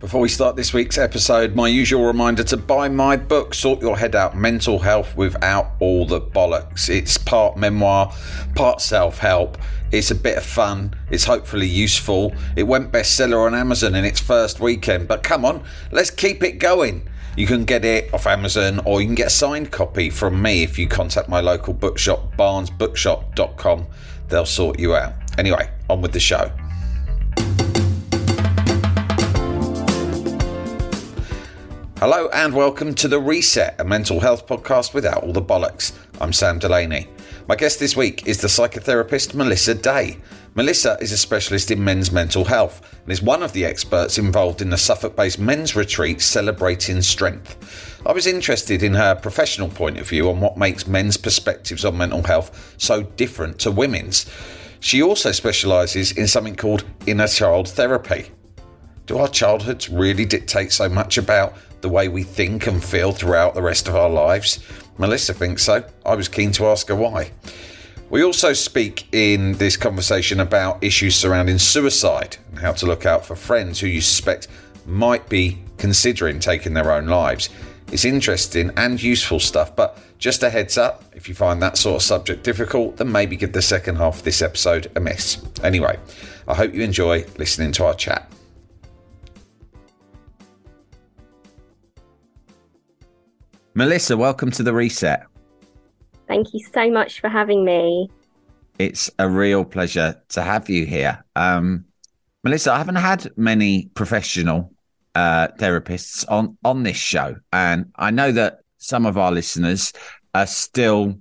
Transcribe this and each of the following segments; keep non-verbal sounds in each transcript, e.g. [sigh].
Before we start this week's episode, my usual reminder to buy my book, Sort Your Head Out Mental Health Without All the Bollocks. It's part memoir, part self help. It's a bit of fun. It's hopefully useful. It went bestseller on Amazon in its first weekend, but come on, let's keep it going. You can get it off Amazon or you can get a signed copy from me if you contact my local bookshop, barnesbookshop.com. They'll sort you out. Anyway, on with the show. Hello and welcome to The Reset, a mental health podcast without all the bollocks. I'm Sam Delaney. My guest this week is the psychotherapist Melissa Day. Melissa is a specialist in men's mental health and is one of the experts involved in the Suffolk based men's retreat celebrating strength. I was interested in her professional point of view on what makes men's perspectives on mental health so different to women's. She also specialises in something called inner child therapy. Do our childhoods really dictate so much about the way we think and feel throughout the rest of our lives? Melissa thinks so. I was keen to ask her why. We also speak in this conversation about issues surrounding suicide and how to look out for friends who you suspect might be considering taking their own lives. It's interesting and useful stuff, but just a heads up if you find that sort of subject difficult, then maybe give the second half of this episode a miss. Anyway, I hope you enjoy listening to our chat. Melissa, welcome to the reset. Thank you so much for having me. It's a real pleasure to have you here. Um, Melissa, I haven't had many professional uh, therapists on on this show, and I know that some of our listeners are still,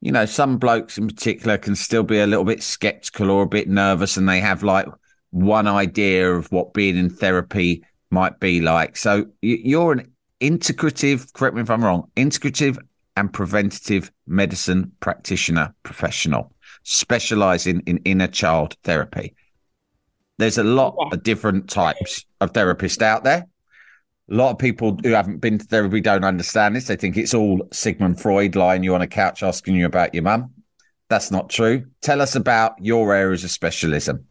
you know, some blokes in particular can still be a little bit skeptical or a bit nervous, and they have like one idea of what being in therapy might be like. So you're an integrative, correct me if I'm wrong, integrative and preventative medicine practitioner professional specializing in inner child therapy. There's a lot yeah. of different types of therapists out there. A lot of people who haven't been to therapy don't understand this. They think it's all Sigmund Freud lying you on a couch asking you about your mum. That's not true. Tell us about your areas of specialism.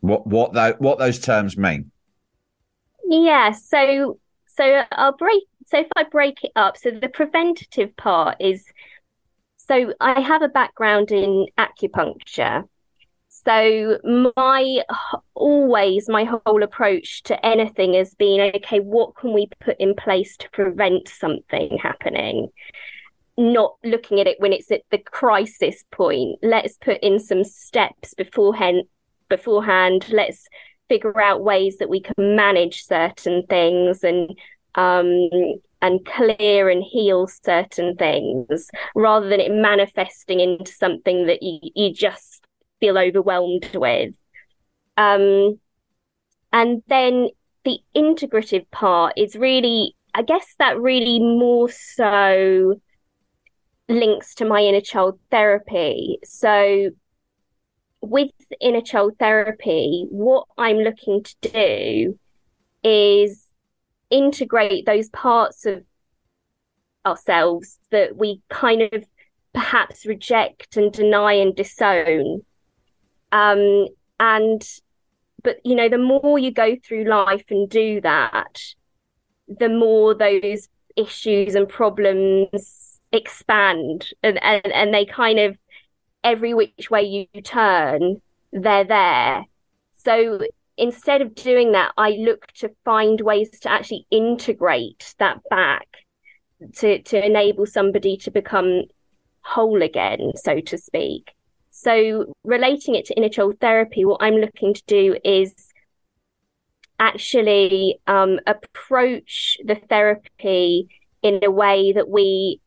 What what that what those terms mean? Yeah, so so I'll break. So if I break it up, so the preventative part is. So I have a background in acupuncture. So my always my whole approach to anything has been okay. What can we put in place to prevent something happening? Not looking at it when it's at the crisis point. Let's put in some steps beforehand. Beforehand, let's figure out ways that we can manage certain things and um, and clear and heal certain things rather than it manifesting into something that you, you just feel overwhelmed with. Um, and then the integrative part is really, I guess, that really more so links to my inner child therapy. So with inner child therapy, what I'm looking to do is integrate those parts of ourselves that we kind of perhaps reject and deny and disown. Um, and but you know, the more you go through life and do that, the more those issues and problems expand and, and, and they kind of every which way you turn, they're there. So instead of doing that, I look to find ways to actually integrate that back to, to enable somebody to become whole again, so to speak. So, relating it to inner child therapy, what I'm looking to do is actually um, approach the therapy in a way that we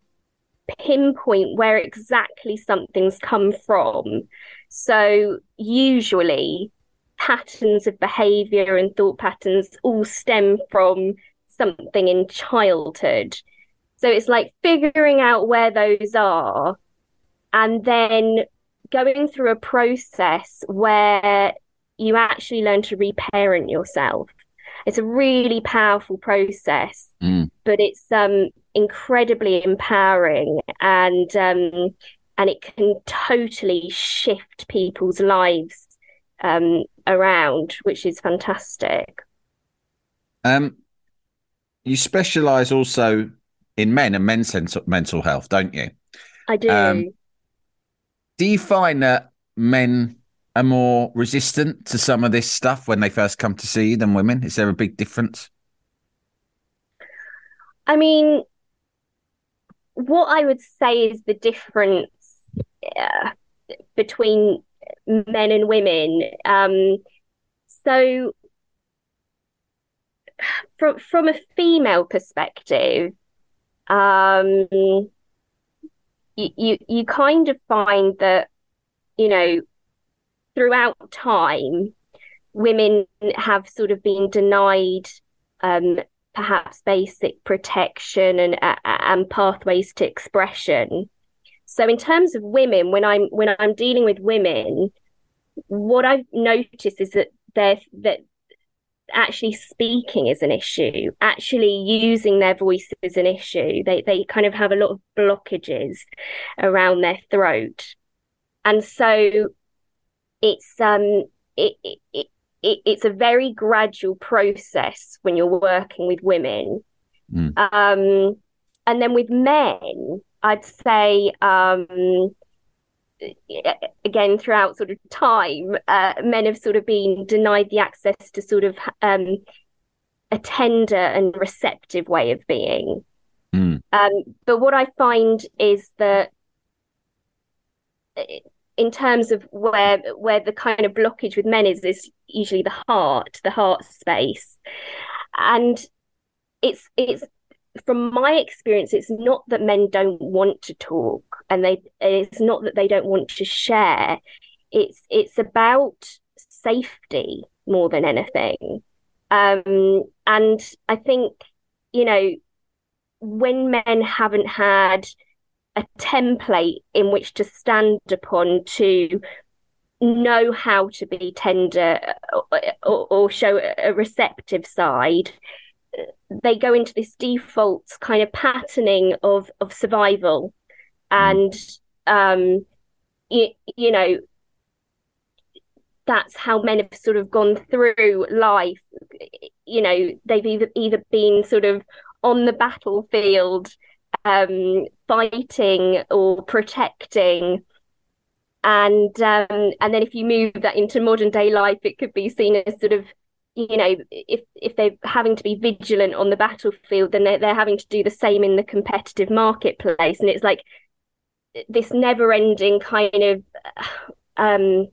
pinpoint where exactly something's come from. So, usually, patterns of behavior and thought patterns all stem from something in childhood. So, it's like figuring out where those are and then going through a process where you actually learn to reparent yourself. It's a really powerful process, Mm. but it's um, incredibly empowering and um, and it can totally shift people's lives um, around, which is fantastic. Um, you specialise also in men and men's mental health, don't you? I do. Um, Do you find that men are more resistant to some of this stuff when they first come to see you than women? Is there a big difference? I mean, what I would say is the difference uh, between men and women. Um, so, from from a female perspective, um, you, you you kind of find that you know throughout time, women have sort of been denied um, perhaps basic protection and uh, and pathways to expression. So in terms of women, when I'm when I'm dealing with women, what I've noticed is that they're that actually speaking is an issue. Actually using their voice is an issue. They they kind of have a lot of blockages around their throat, and so it's um it, it, it it, it's a very gradual process when you're working with women. Mm. Um, and then with men, I'd say, um, again, throughout sort of time, uh, men have sort of been denied the access to sort of um, a tender and receptive way of being. Mm. Um, but what I find is that in terms of where where the kind of blockage with men is is usually the heart the heart space. And it's it's from my experience it's not that men don't want to talk and they it's not that they don't want to share. It's it's about safety more than anything. Um and i think you know when men haven't had a template in which to stand upon to know how to be tender or, or, show a receptive side. They go into this default kind of patterning of of survival. And um you, you know that's how men have sort of gone through life. You know they've either either been sort of on the battlefield um, fighting or protecting. And um, and then if you move that into modern day life, it could be seen as sort of, you know, if if they're having to be vigilant on the battlefield, then they're, they're having to do the same in the competitive marketplace. And it's like this never ending kind of, [sighs] um,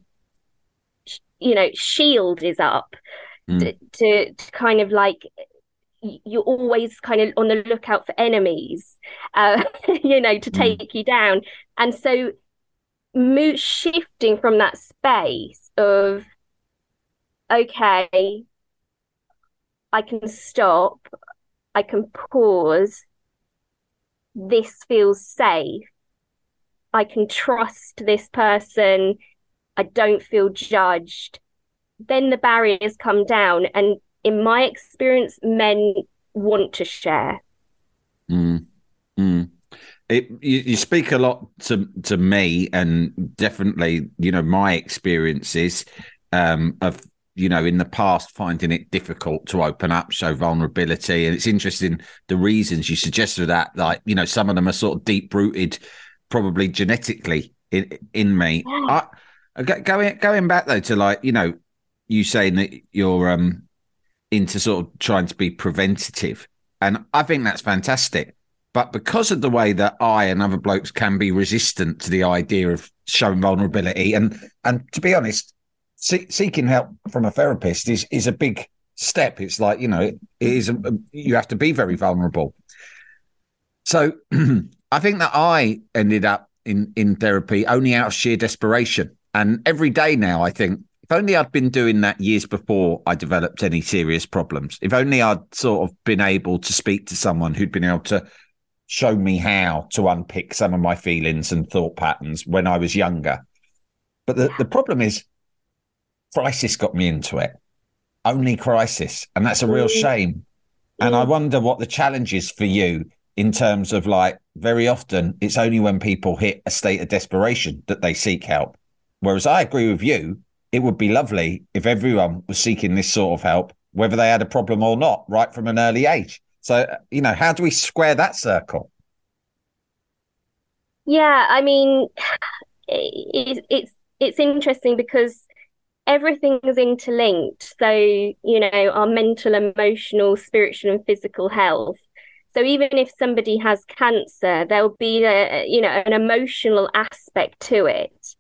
you know, shield is up Mm. to, to, to kind of like you're always kind of on the lookout for enemies, uh, [laughs] you know, to take mm. you down. And so, mo- shifting from that space of, okay, I can stop, I can pause, this feels safe, I can trust this person, I don't feel judged. Then the barriers come down and in my experience, men want to share. Mm. Mm. It, you, you, speak a lot to to me, and definitely, you know, my experiences um, of you know, in the past finding it difficult to open up, show vulnerability. And it's interesting the reasons you suggest for that. Like, you know, some of them are sort of deep rooted, probably genetically in, in me. I, going going back though to like, you know, you saying that you're um into sort of trying to be preventative. And I think that's fantastic. But because of the way that I and other blokes can be resistant to the idea of showing vulnerability, and and to be honest, see, seeking help from a therapist is is a big step. It's like you know, it, it is a, you have to be very vulnerable. So [clears throat] I think that I ended up in in therapy only out of sheer desperation, and every day now I think if only I'd been doing that years before I developed any serious problems. If only I'd sort of been able to speak to someone who'd been able to show me how to unpick some of my feelings and thought patterns when I was younger. But the, the problem is, crisis got me into it. Only crisis. And that's a real mm. shame. And I wonder what the challenge is for you in terms of like, very often it's only when people hit a state of desperation that they seek help. Whereas I agree with you, it would be lovely if everyone was seeking this sort of help, whether they had a problem or not, right from an early age. So, you know, how do we square that circle? Yeah, I mean, it, it's it's interesting because everything is interlinked. So, you know, our mental, emotional, spiritual, and physical health. So even if somebody has cancer, there'll be a you know an emotional aspect to it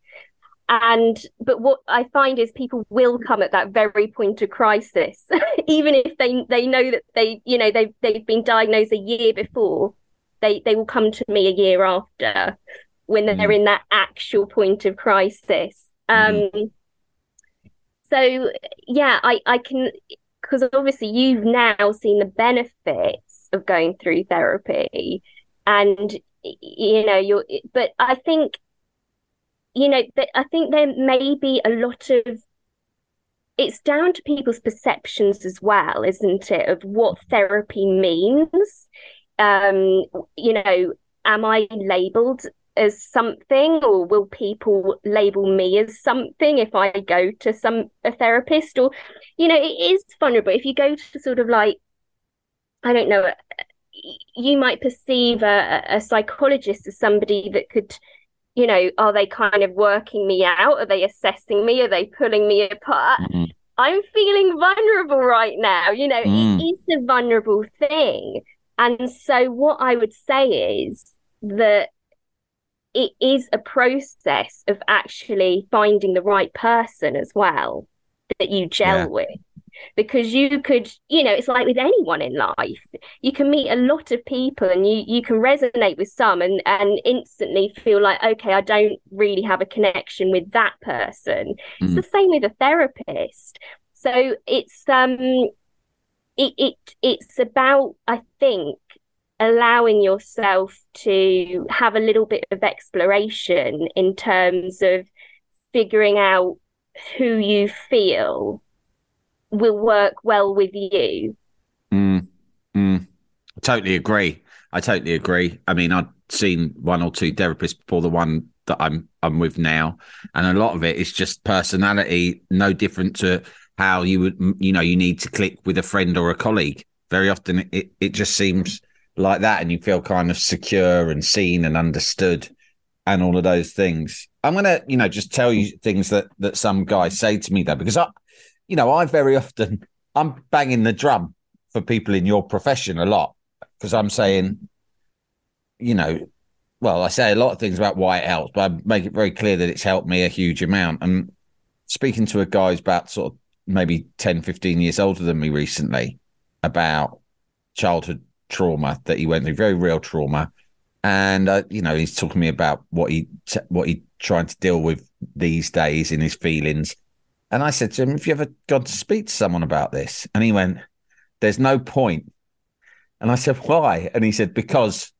and but what i find is people will come at that very point of crisis [laughs] even if they they know that they you know they've they've been diagnosed a year before they they will come to me a year after when they're mm. in that actual point of crisis mm. um so yeah i i can because obviously you've now seen the benefits of going through therapy and you know you're but i think you know, I think there may be a lot of it's down to people's perceptions as well, isn't it, of what therapy means. Um, you know, am I labeled as something or will people label me as something if I go to some a therapist or you know, it is vulnerable. If you go to sort of like I don't know, you might perceive a, a psychologist as somebody that could you know, are they kind of working me out? Are they assessing me? Are they pulling me apart? Mm-hmm. I'm feeling vulnerable right now. You know, mm. it is a vulnerable thing. And so, what I would say is that it is a process of actually finding the right person as well that you gel yeah. with because you could you know it's like with anyone in life you can meet a lot of people and you you can resonate with some and and instantly feel like okay I don't really have a connection with that person. Mm. it's the same with a therapist. So it's um it, it it's about I think allowing yourself to have a little bit of exploration in terms of figuring out who you feel will work well with you. Mm, mm. I totally agree. I totally agree. I mean, I've seen one or two therapists before the one that I'm I'm with now, and a lot of it is just personality, no different to how you would you know you need to click with a friend or a colleague. Very often, it it just seems like that, and you feel kind of secure and seen and understood, and all of those things. I'm gonna you know just tell you things that that some guys say to me though, because I you know, I very often I'm banging the drum for people in your profession a lot because I'm saying, you know, well, I say a lot of things about why it helps, but I make it very clear that it's helped me a huge amount. And speaking to a guy who's about sort of maybe 10, 15 years older than me recently about childhood trauma that he went through, very real trauma. And, uh, you know, he's talking to me about what he, what he trying to deal with these days in his feelings and I said to him, Have you ever gone to speak to someone about this? And he went, There's no point. And I said, Why? And he said, Because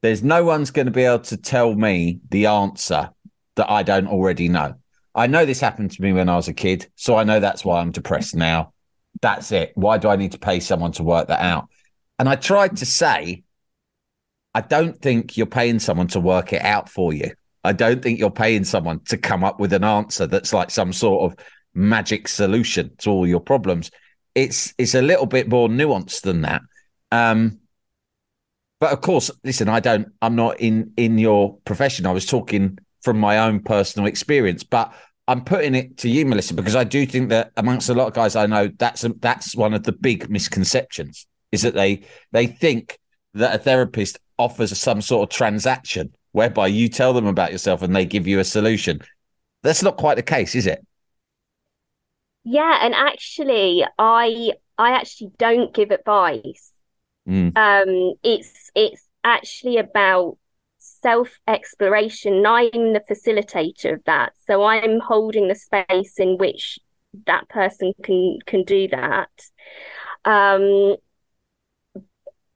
there's no one's going to be able to tell me the answer that I don't already know. I know this happened to me when I was a kid. So I know that's why I'm depressed now. That's it. Why do I need to pay someone to work that out? And I tried to say, I don't think you're paying someone to work it out for you. I don't think you're paying someone to come up with an answer that's like some sort of magic solution to all your problems. It's it's a little bit more nuanced than that. Um, but of course, listen, I don't. I'm not in in your profession. I was talking from my own personal experience, but I'm putting it to you, Melissa, because I do think that amongst a lot of guys I know, that's a, that's one of the big misconceptions is that they they think that a therapist offers some sort of transaction whereby you tell them about yourself and they give you a solution. That's not quite the case, is it? Yeah, and actually, I I actually don't give advice. Mm. Um, it's it's actually about self exploration. I'm the facilitator of that, so I'm holding the space in which that person can can do that. Um,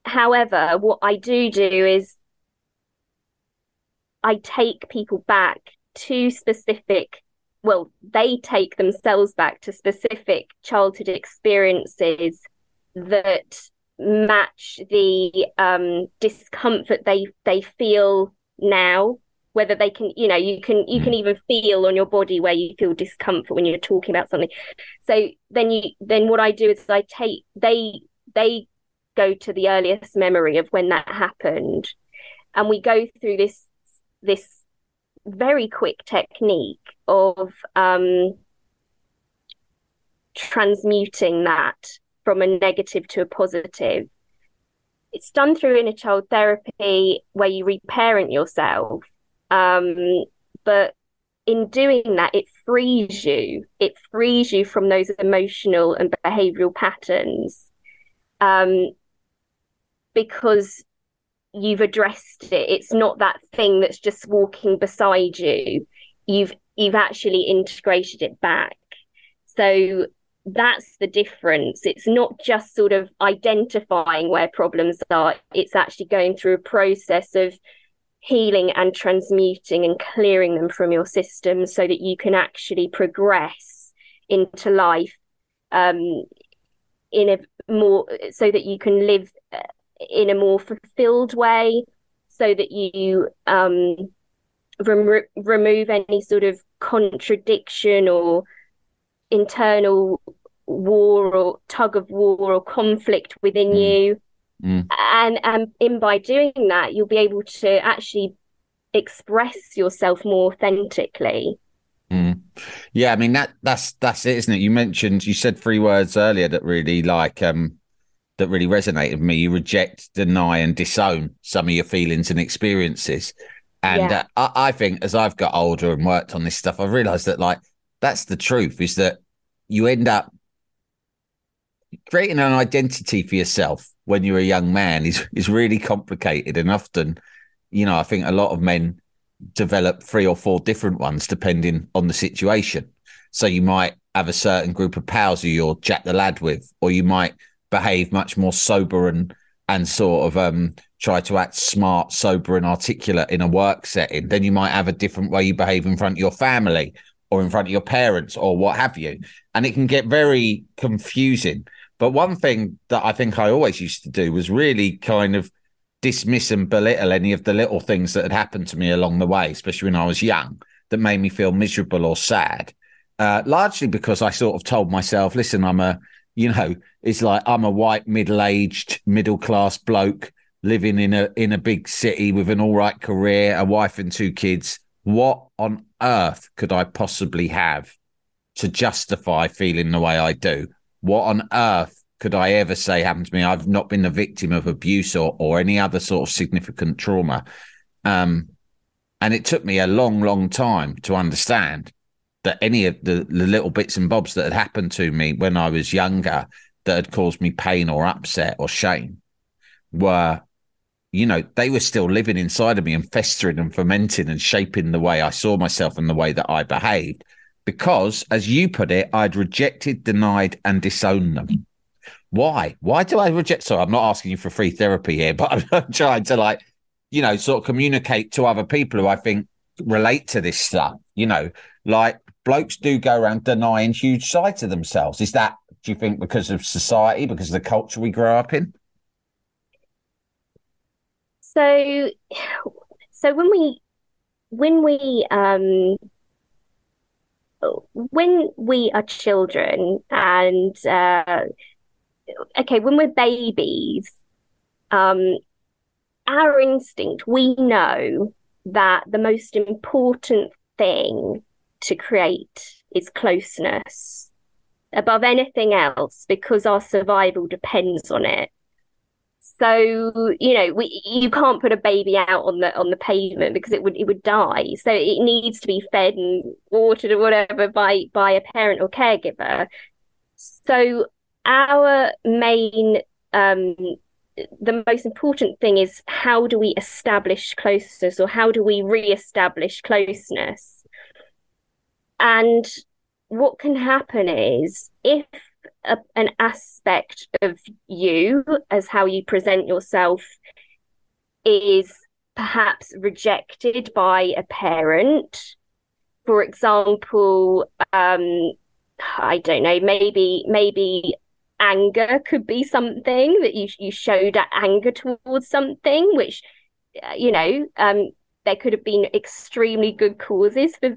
however, what I do do is I take people back to specific well, they take themselves back to specific childhood experiences that match the um, discomfort they they feel now. Whether they can you know you can you can hmm. even feel on your body where you feel discomfort when you're talking about something. So then you then what i do is i take they they go to the earliest memory of when that happened. And we go through this this very quick technique of um, transmuting that from a negative to a positive. It's done through inner child therapy where you reparent yourself. Um, but in doing that, it frees you. It frees you from those emotional and behavioral patterns um, because you've addressed it. It's not that thing that's just walking beside you. You've you've actually integrated it back. So that's the difference. It's not just sort of identifying where problems are, it's actually going through a process of healing and transmuting and clearing them from your system so that you can actually progress into life um, in a more so that you can live uh, in a more fulfilled way so that you um, rem- remove any sort of contradiction or internal war or tug of war or conflict within mm. you mm. and and in by doing that you'll be able to actually express yourself more authentically mm. yeah i mean that that's that's it isn't it you mentioned you said three words earlier that really like um that really resonated with me. You reject, deny, and disown some of your feelings and experiences. And yeah. uh, I, I think as I've got older and worked on this stuff, I've realized that like that's the truth is that you end up creating an identity for yourself when you're a young man is is really complicated and often you know i think a lot of men develop three or four different ones depending on the situation so you might have a certain group of pals who you're jack the lad with or you might behave much more sober and and sort of um, try to act smart, sober, and articulate in a work setting, then you might have a different way you behave in front of your family or in front of your parents or what have you. And it can get very confusing. But one thing that I think I always used to do was really kind of dismiss and belittle any of the little things that had happened to me along the way, especially when I was young, that made me feel miserable or sad. Uh, largely because I sort of told myself, listen, I'm a you know, it's like I'm a white, middle-aged, middle-class bloke living in a in a big city with an all right career, a wife and two kids. What on earth could I possibly have to justify feeling the way I do? What on earth could I ever say happened to me? I've not been the victim of abuse or or any other sort of significant trauma. Um, and it took me a long, long time to understand that any of the, the little bits and bobs that had happened to me when I was younger that had caused me pain or upset or shame were, you know, they were still living inside of me and festering and fermenting and shaping the way I saw myself and the way that I behaved. Because, as you put it, I'd rejected, denied, and disowned them. Why? Why do I reject? So I'm not asking you for free therapy here, [laughs] but I'm trying to like, you know, sort of communicate to other people who I think relate to this stuff. You know, like blokes do go around denying huge sides of themselves. Is that, do you think, because of society, because of the culture we grow up in? So, so when we, when we, um, when we are children and uh, okay, when we're babies, um, our instinct, we know that the most important thing to create is closeness above anything else because our survival depends on it. So you know, we you can't put a baby out on the on the pavement because it would it would die. So it needs to be fed and watered or whatever by by a parent or caregiver. So our main um, the most important thing is how do we establish closeness or how do we re-establish closeness and what can happen is if a, an aspect of you as how you present yourself is perhaps rejected by a parent for example um i don't know maybe maybe anger could be something that you you showed anger towards something which uh, you know um there could have been extremely good causes for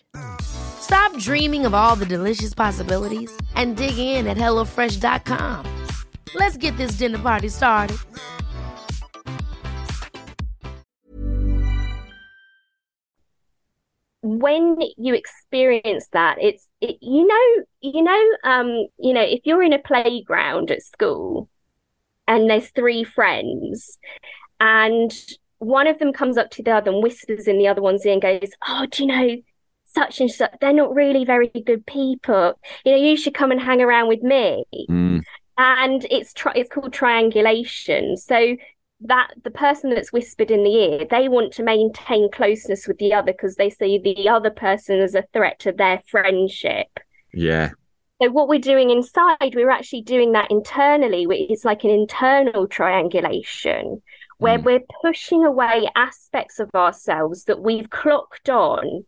Stop dreaming of all the delicious possibilities and dig in at HelloFresh.com. Let's get this dinner party started. when you experience that it's it, you know you know um you know if you're in a playground at school and there's three friends and one of them comes up to the other and whispers in the other one's ear and goes oh do you know such and such they're not really very good people. You know you should come and hang around with me. Mm. and it's tri- it's called triangulation. So that the person that's whispered in the ear they want to maintain closeness with the other because they see the other person as a threat to their friendship. Yeah. So what we're doing inside we're actually doing that internally it's like an internal triangulation where mm. we're pushing away aspects of ourselves that we've clocked on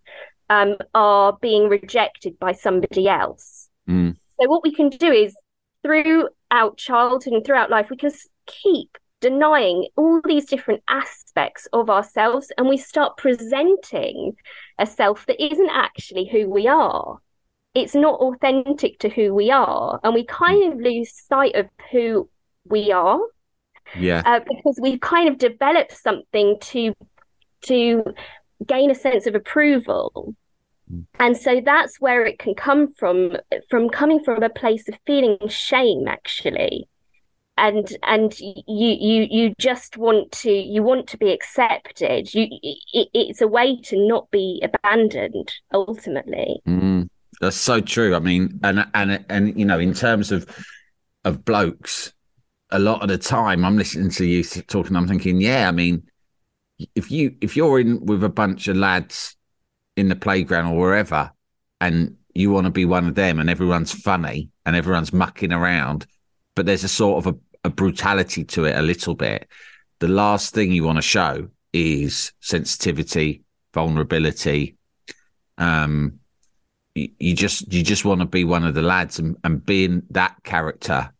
um, are being rejected by somebody else mm. so what we can do is throughout childhood and throughout life we can keep denying all these different aspects of ourselves and we start presenting a self that isn't actually who we are. It's not authentic to who we are. And we kind of lose sight of who we are. Yeah. Uh, because we've kind of developed something to to gain a sense of approval. And so that's where it can come from, from coming from a place of feeling shame, actually. And and you you you just want to you want to be accepted. You it, it's a way to not be abandoned ultimately. Mm, that's so true. I mean and and and you know in terms of of blokes a lot of the time i'm listening to you talking i'm thinking yeah i mean if you if you're in with a bunch of lads in the playground or wherever and you want to be one of them and everyone's funny and everyone's mucking around but there's a sort of a, a brutality to it a little bit. The last thing you want to show is sensitivity, vulnerability. Um, you, you just you just want to be one of the lads, and, and being that character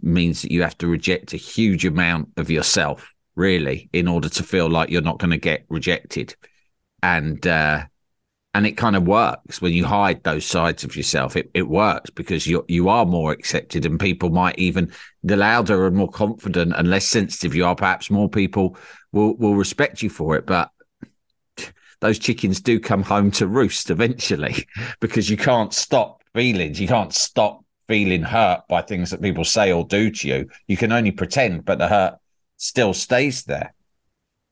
means that you have to reject a huge amount of yourself, really, in order to feel like you're not going to get rejected. And uh, and it kind of works when you hide those sides of yourself. It it works because you you are more accepted, and people might even the louder and more confident and less sensitive you are, perhaps more people will will respect you for it. But those chickens do come home to roost eventually [laughs] because you can't stop feelings, you can't stop feeling hurt by things that people say or do to you. You can only pretend, but the hurt still stays there.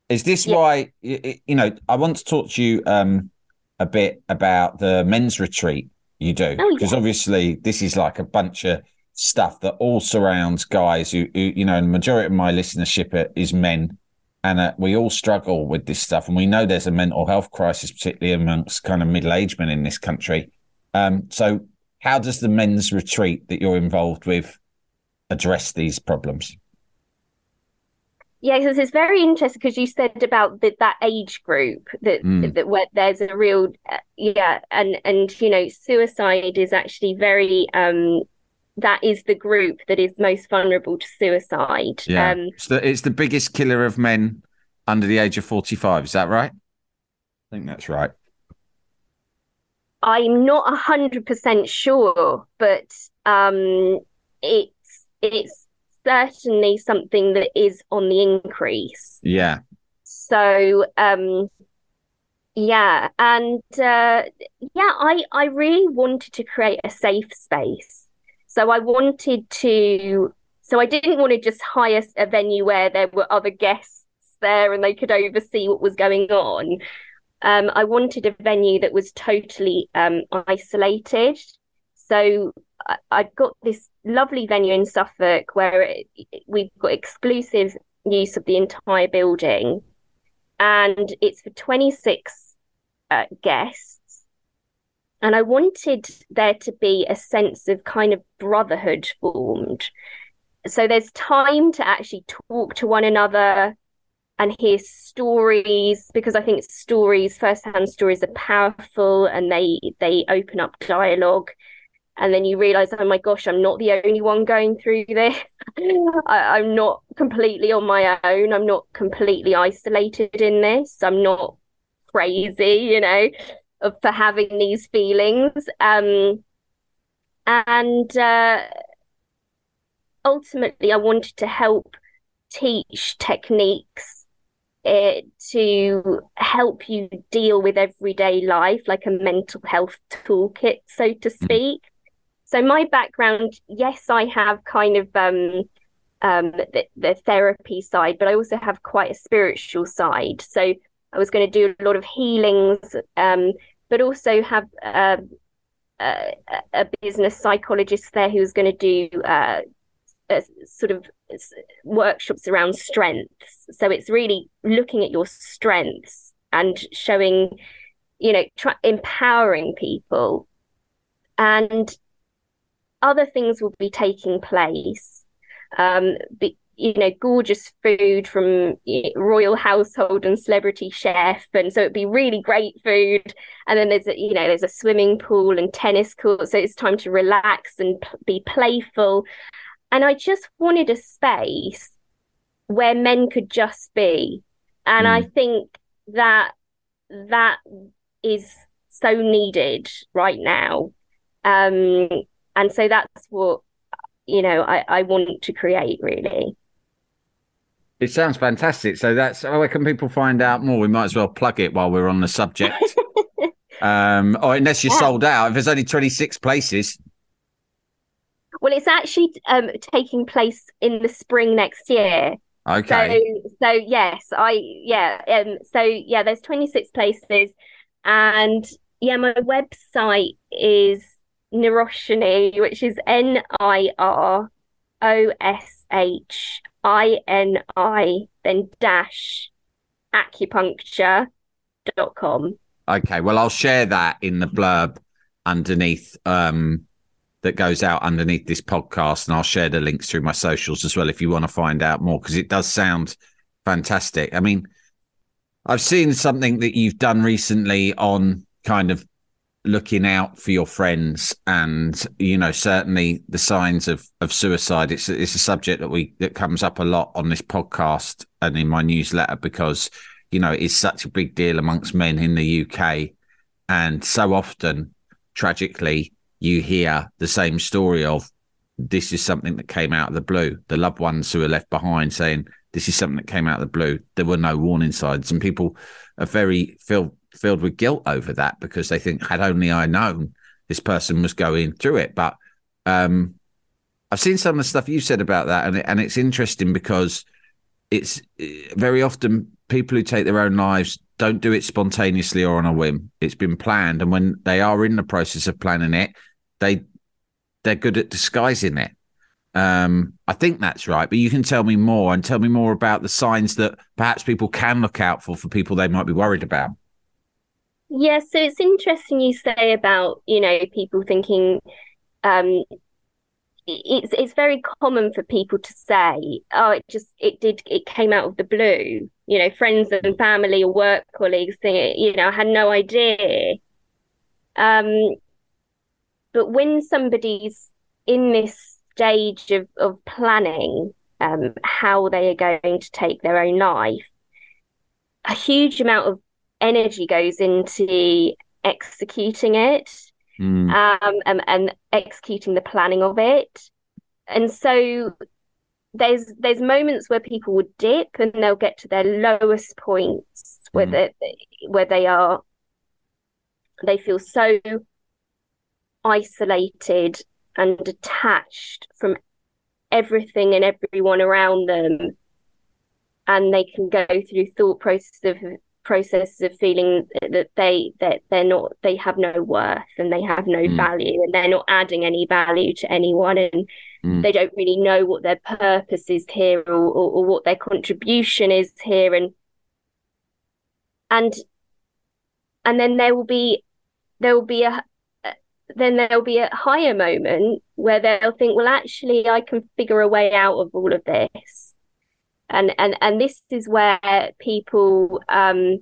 Is this yeah. why you know? I want to talk to you um, a bit about the men's retreat you do because oh, yeah. obviously this is like a bunch of stuff that all surrounds guys who, who you know, the majority of my listenership is men, and uh, we all struggle with this stuff, and we know there's a mental health crisis, particularly amongst kind of middle-aged men in this country. Um, so, how does the men's retreat that you're involved with address these problems? Yeah, because it's very interesting because you said about the, that age group that mm. that where there's a real uh, yeah, and and you know suicide is actually very um that is the group that is most vulnerable to suicide. Yeah, um, it's the it's the biggest killer of men under the age of forty five. Is that right? I think that's right. I'm not a hundred percent sure, but um, it's it's certainly something that is on the increase. Yeah. So, um, yeah, and uh, yeah, I I really wanted to create a safe space. So I wanted to. So I didn't want to just hire a venue where there were other guests there and they could oversee what was going on. Um, I wanted a venue that was totally um, isolated. So I've got this lovely venue in Suffolk where it, we've got exclusive use of the entire building, and it's for 26 uh, guests. And I wanted there to be a sense of kind of brotherhood formed. So there's time to actually talk to one another and hear stories because I think stories, first-hand stories, are powerful and they they open up dialogue and then you realize oh my gosh i'm not the only one going through this [laughs] I, i'm not completely on my own i'm not completely isolated in this i'm not crazy you know for having these feelings um and uh ultimately i wanted to help teach techniques it to help you deal with everyday life, like a mental health toolkit, so to mm. speak. So my background, yes, I have kind of um, um, the, the therapy side, but I also have quite a spiritual side. So I was going to do a lot of healings, um, but also have uh, a, a, business psychologist there who's going to do uh, sort of workshops around strengths. So it's really looking at your strengths and showing, you know, empowering people. And other things will be taking place. Um, be, you know, gorgeous food from you know, royal household and celebrity chef, and so it'd be really great food. And then there's a, you know, there's a swimming pool and tennis court, so it's time to relax and p- be playful. And I just wanted a space where men could just be, and mm. I think that that is so needed right now. Um, and so that's what you know I, I want to create really. It sounds fantastic. So that's where can people find out more? We might as well plug it while we're on the subject. [laughs] Um or unless you're yeah. sold out. If there's only 26 places. Well it's actually um taking place in the spring next year. Okay. so, so yes i yeah um so yeah there's 26 places. And yeah my website is Niroshini, which is N I R O S H I N I, then dash acupuncture.com. Okay, well, I'll share that in the blurb underneath um, that goes out underneath this podcast, and I'll share the links through my socials as well if you want to find out more because it does sound fantastic. I mean, I've seen something that you've done recently on kind of looking out for your friends and you know certainly the signs of of suicide. It's it's a subject that we that comes up a lot on this podcast and in my newsletter because you know it's such a big deal amongst men in the UK and so often tragically you hear the same story of this is something that came out of the blue. The loved ones who are left behind saying this is something that came out of the blue. There were no warning signs. And people are very feel filled with guilt over that because they think, had only I known this person was going through it. But Um, I've seen some of the stuff you said about that, and it, and it's interesting because it's very often people who take their own lives don't do it spontaneously or on a whim. It's been planned, and when they are in the process of planning it, they they're good at disguising it. Um, I think that's right, but you can tell me more and tell me more about the signs that perhaps people can look out for for people they might be worried about. Yeah, so it's interesting you say about you know people thinking um, it's it's very common for people to say, "Oh, it just it did it came out of the blue." You know, friends and family or work colleagues think, you know, I had no idea. Um, but when somebody's in this stage of of planning um, how they are going to take their own life, a huge amount of energy goes into executing it mm. um, and, and executing the planning of it. And so there's there's moments where people would dip and they'll get to their lowest points where mm. they where they are they feel so isolated and detached from everything and everyone around them and they can go through thought process of process of feeling that they that they're not they have no worth and they have no mm. value and they're not adding any value to anyone and mm. they don't really know what their purpose is here or, or, or what their contribution is here and and and then there will be there will be a then there'll be a higher moment where they'll think well actually i can figure a way out of all of this and and and this is where people um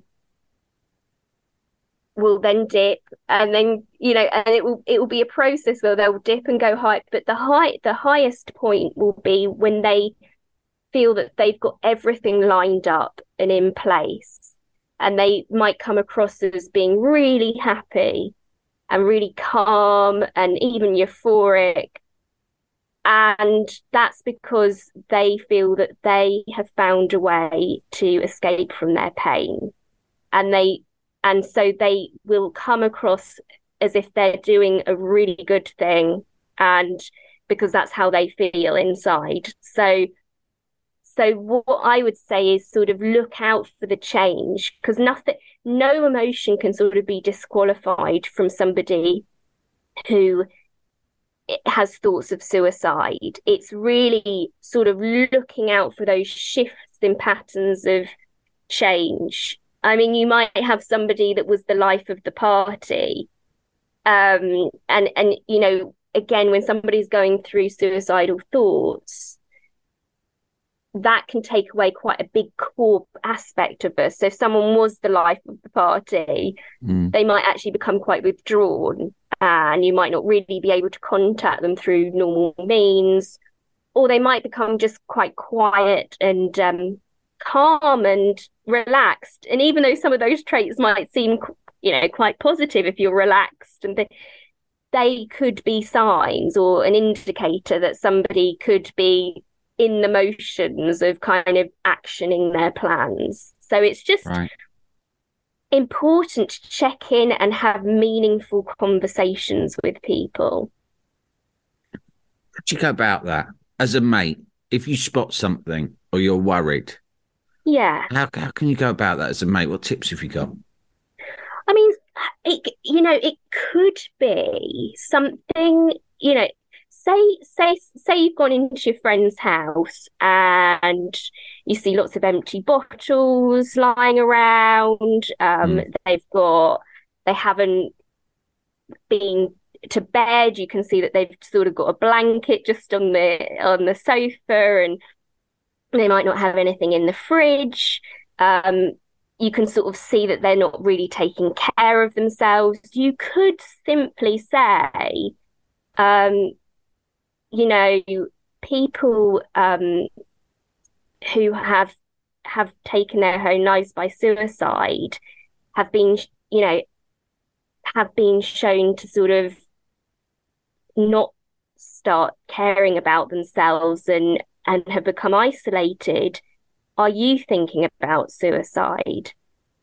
will then dip and then you know and it will it will be a process where they'll dip and go high but the high the highest point will be when they feel that they've got everything lined up and in place. And they might come across as being really happy and really calm and even euphoric and that's because they feel that they have found a way to escape from their pain. And they and so they will come across as if they're doing a really good thing and because that's how they feel inside. So so what i would say is sort of look out for the change because nothing no emotion can sort of be disqualified from somebody who has thoughts of suicide. It's really sort of looking out for those shifts in patterns of change. I mean, you might have somebody that was the life of the party. Um, and, and, you know, again, when somebody's going through suicidal thoughts, that can take away quite a big core aspect of us. So if someone was the life of the party, mm. they might actually become quite withdrawn and you might not really be able to contact them through normal means, or they might become just quite quiet and um, calm and relaxed. And even though some of those traits might seem, you know, quite positive if you're relaxed and they, they could be signs or an indicator that somebody could be in the motions of kind of actioning their plans. So it's just right important to check in and have meaningful conversations with people. How do you go about that as a mate? If you spot something or you're worried, yeah, how how can you go about that as a mate? What tips have you got? I mean, it you know it could be something you know say say say you've gone into your friend's house and you see lots of empty bottles lying around um, mm. they've got they haven't been to bed you can see that they've sort of got a blanket just on the on the sofa and they might not have anything in the fridge um, you can sort of see that they're not really taking care of themselves you could simply say um, you know, people um, who have have taken their own lives by suicide have been, you know, have been shown to sort of not start caring about themselves and and have become isolated. Are you thinking about suicide?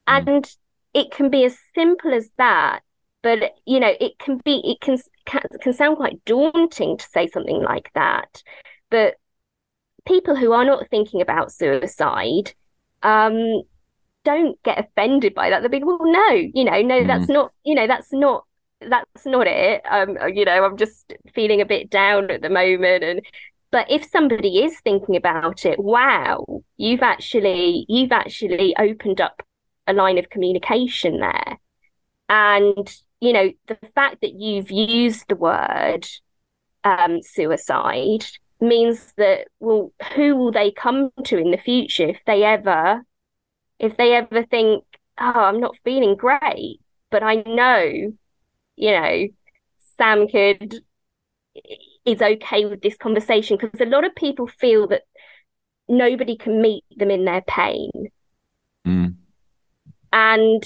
Mm. and it can be as simple as that but you know it can be it can can, can sound quite daunting to say something like that but people who are not thinking about suicide um, don't get offended by that. They'll be well no you know no mm. that's not you know that's not that's not it. Um you know i'm just feeling a bit down at the moment. And but if somebody is thinking about it wow you've actually you've actually opened up a line of communication there. And you know the fact that you've used the word um, suicide means that well who will they come to in the future if they ever if they ever think oh i'm not feeling great but i know you know sam could is okay with this conversation because a lot of people feel that nobody can meet them in their pain mm. and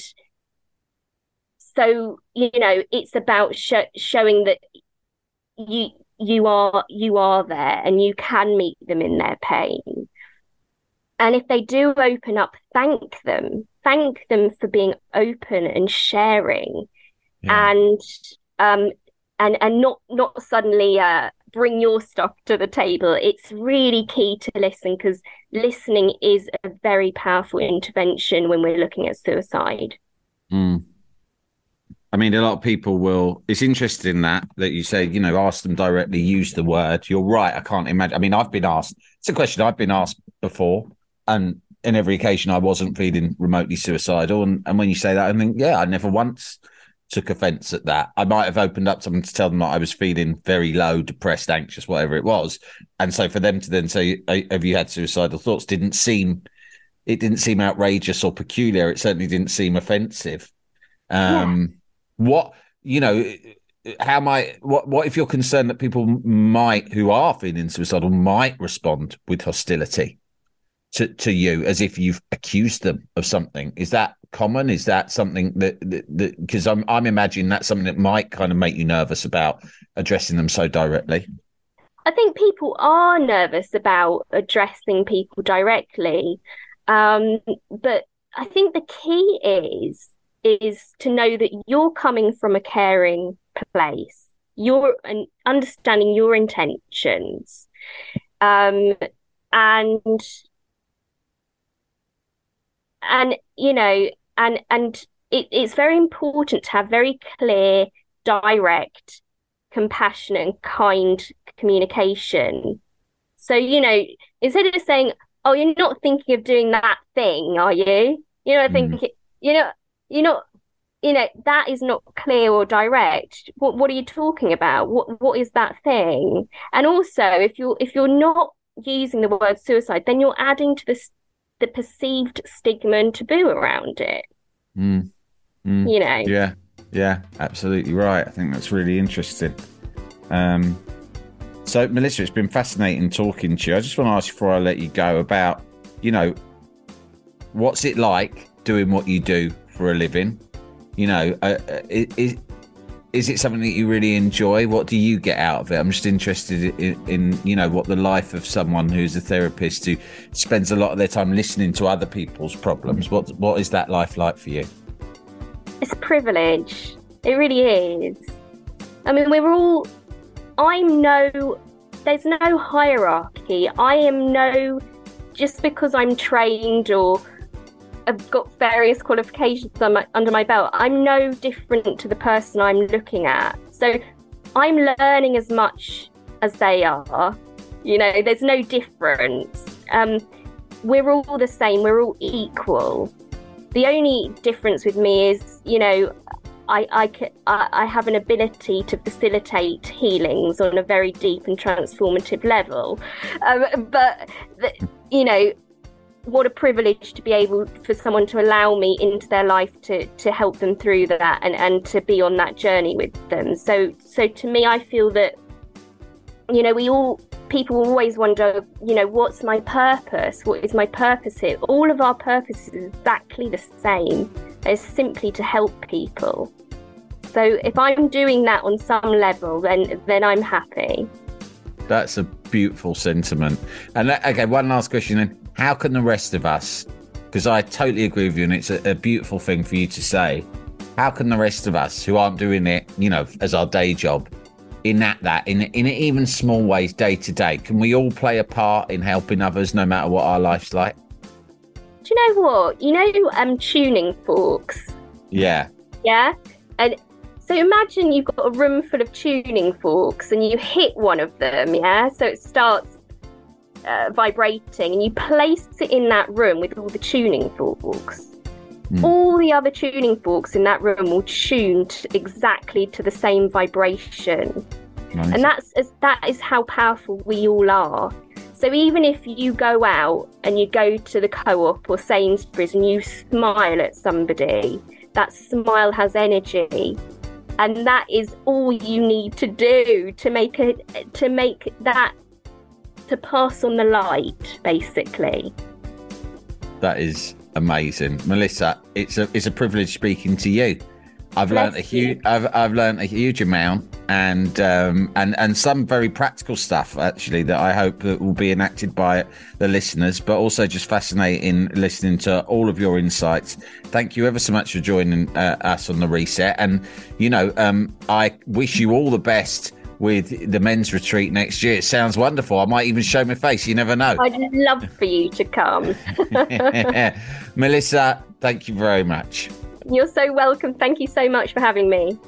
so you know it's about sh- showing that you you are you are there and you can meet them in their pain. And if they do open up thank them. Thank them for being open and sharing. Yeah. and um and and not not suddenly uh bring your stuff to the table. It's really key to listen because listening is a very powerful intervention when we're looking at suicide. Mm. I mean, a lot of people will. It's interesting that that you say, you know, ask them directly, use the word. You're right. I can't imagine. I mean, I've been asked. It's a question I've been asked before, and in every occasion, I wasn't feeling remotely suicidal. And and when you say that, I think, yeah, I never once took offence at that. I might have opened up something to tell them that I was feeling very low, depressed, anxious, whatever it was. And so for them to then say, "Have you had suicidal thoughts?" didn't seem it didn't seem outrageous or peculiar. It certainly didn't seem offensive. Um, yeah what you know how might what what if you're concerned that people might who are feeling suicidal might respond with hostility to to you as if you've accused them of something? Is that common? Is that something that that because i'm i'm imagining that's something that might kind of make you nervous about addressing them so directly. I think people are nervous about addressing people directly um, but i think the key is is to know that you're coming from a caring place. You're understanding your intentions. Um, and and you know and and it, it's very important to have very clear direct compassionate and kind communication. So you know instead of just saying oh you're not thinking of doing that thing are you? You know mm. thinking you know you know you know that is not clear or direct. What what are you talking about? What what is that thing? And also if you're if you're not using the word suicide then you're adding to the the perceived stigma and taboo around it. Mm. Mm. you know? Yeah. Yeah. Absolutely right. I think that's really interesting. Um so melissa it's been fascinating talking to you. I just want to ask before i let you go about you know what's it like doing what you do for a living? You know, uh, is is it something that you really enjoy? What do you get out of it? I'm just interested in, in, you know what the life of someone who's a therapist who spends a lot of their time listening to other people's problems. What what is that life like for you? It's a privilege. It really is. I mean, we're all. I'm no. There's no hierarchy. I am no. Just because I'm trained or I've got various qualifications my, under my belt. I'm no different to the person I'm looking at. So I'm learning as much as they are. You know, there's no difference. Um, we're all the same. We're all equal. The only difference with me is, you know, I, I, I have an ability to facilitate healings on a very deep and transformative level. Um, but, the, you know, what a privilege to be able for someone to allow me into their life to to help them through that and and to be on that journey with them. So so to me i feel that you know we all people always wonder you know what's my purpose? What is my purpose here? All of our purpose is exactly the same. It's simply to help people. So if i'm doing that on some level then then i'm happy. That's a beautiful sentiment. And uh, okay one last question then how can the rest of us, because I totally agree with you, and it's a, a beautiful thing for you to say, how can the rest of us who aren't doing it, you know, as our day job, enact that in in even small ways day to day? Can we all play a part in helping others, no matter what our life's like? Do you know what? You know, um, tuning forks. Yeah. Yeah, and so imagine you've got a room full of tuning forks, and you hit one of them. Yeah, so it starts uh, vibrating, and you place it in that room with all the tuning forks. Mm. All the other tuning forks in that room will tune to exactly to the same vibration. Nice. And that's as- that is how powerful we all are. So even if you go out and you go to the co-op or Sainsbury's and you smile at somebody, that smile has energy. And that is all you need to do to make it to make that to pass on the light, basically. That is amazing, Melissa. It's a it's a privilege speaking to you. I've learned a huge I've I've learned a huge amount and um and and some very practical stuff actually that I hope that will be enacted by the listeners, but also just fascinating listening to all of your insights. Thank you ever so much for joining uh, us on the reset, and you know um I wish you all the best with the men's retreat next year. It sounds wonderful. I might even show my face. You never know. I'd love for you to come. [laughs] [laughs] Melissa, thank you very much. You're so welcome. Thank you so much for having me.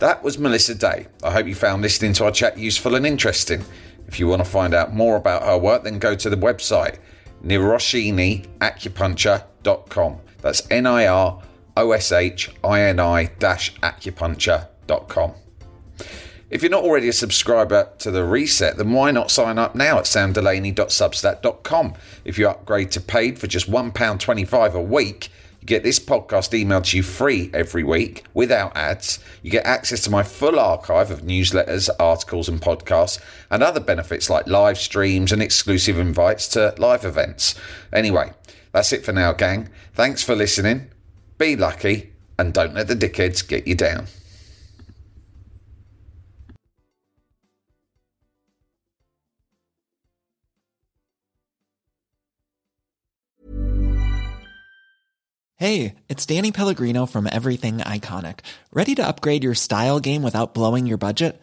That was Melissa Day. I hope you found listening to our chat useful and interesting. If you want to find out more about her work, then go to the website niroshiniacupuncture.com. That's N I R O S H I N I acupuncture.com. If you're not already a subscriber to the Reset, then why not sign up now at samdelaney.substack.com? If you upgrade to paid for just £1.25 a week, you get this podcast emailed to you free every week without ads. You get access to my full archive of newsletters, articles, and podcasts, and other benefits like live streams and exclusive invites to live events. Anyway, that's it for now, gang. Thanks for listening. Be lucky, and don't let the dickheads get you down. Hey, it's Danny Pellegrino from Everything Iconic. Ready to upgrade your style game without blowing your budget?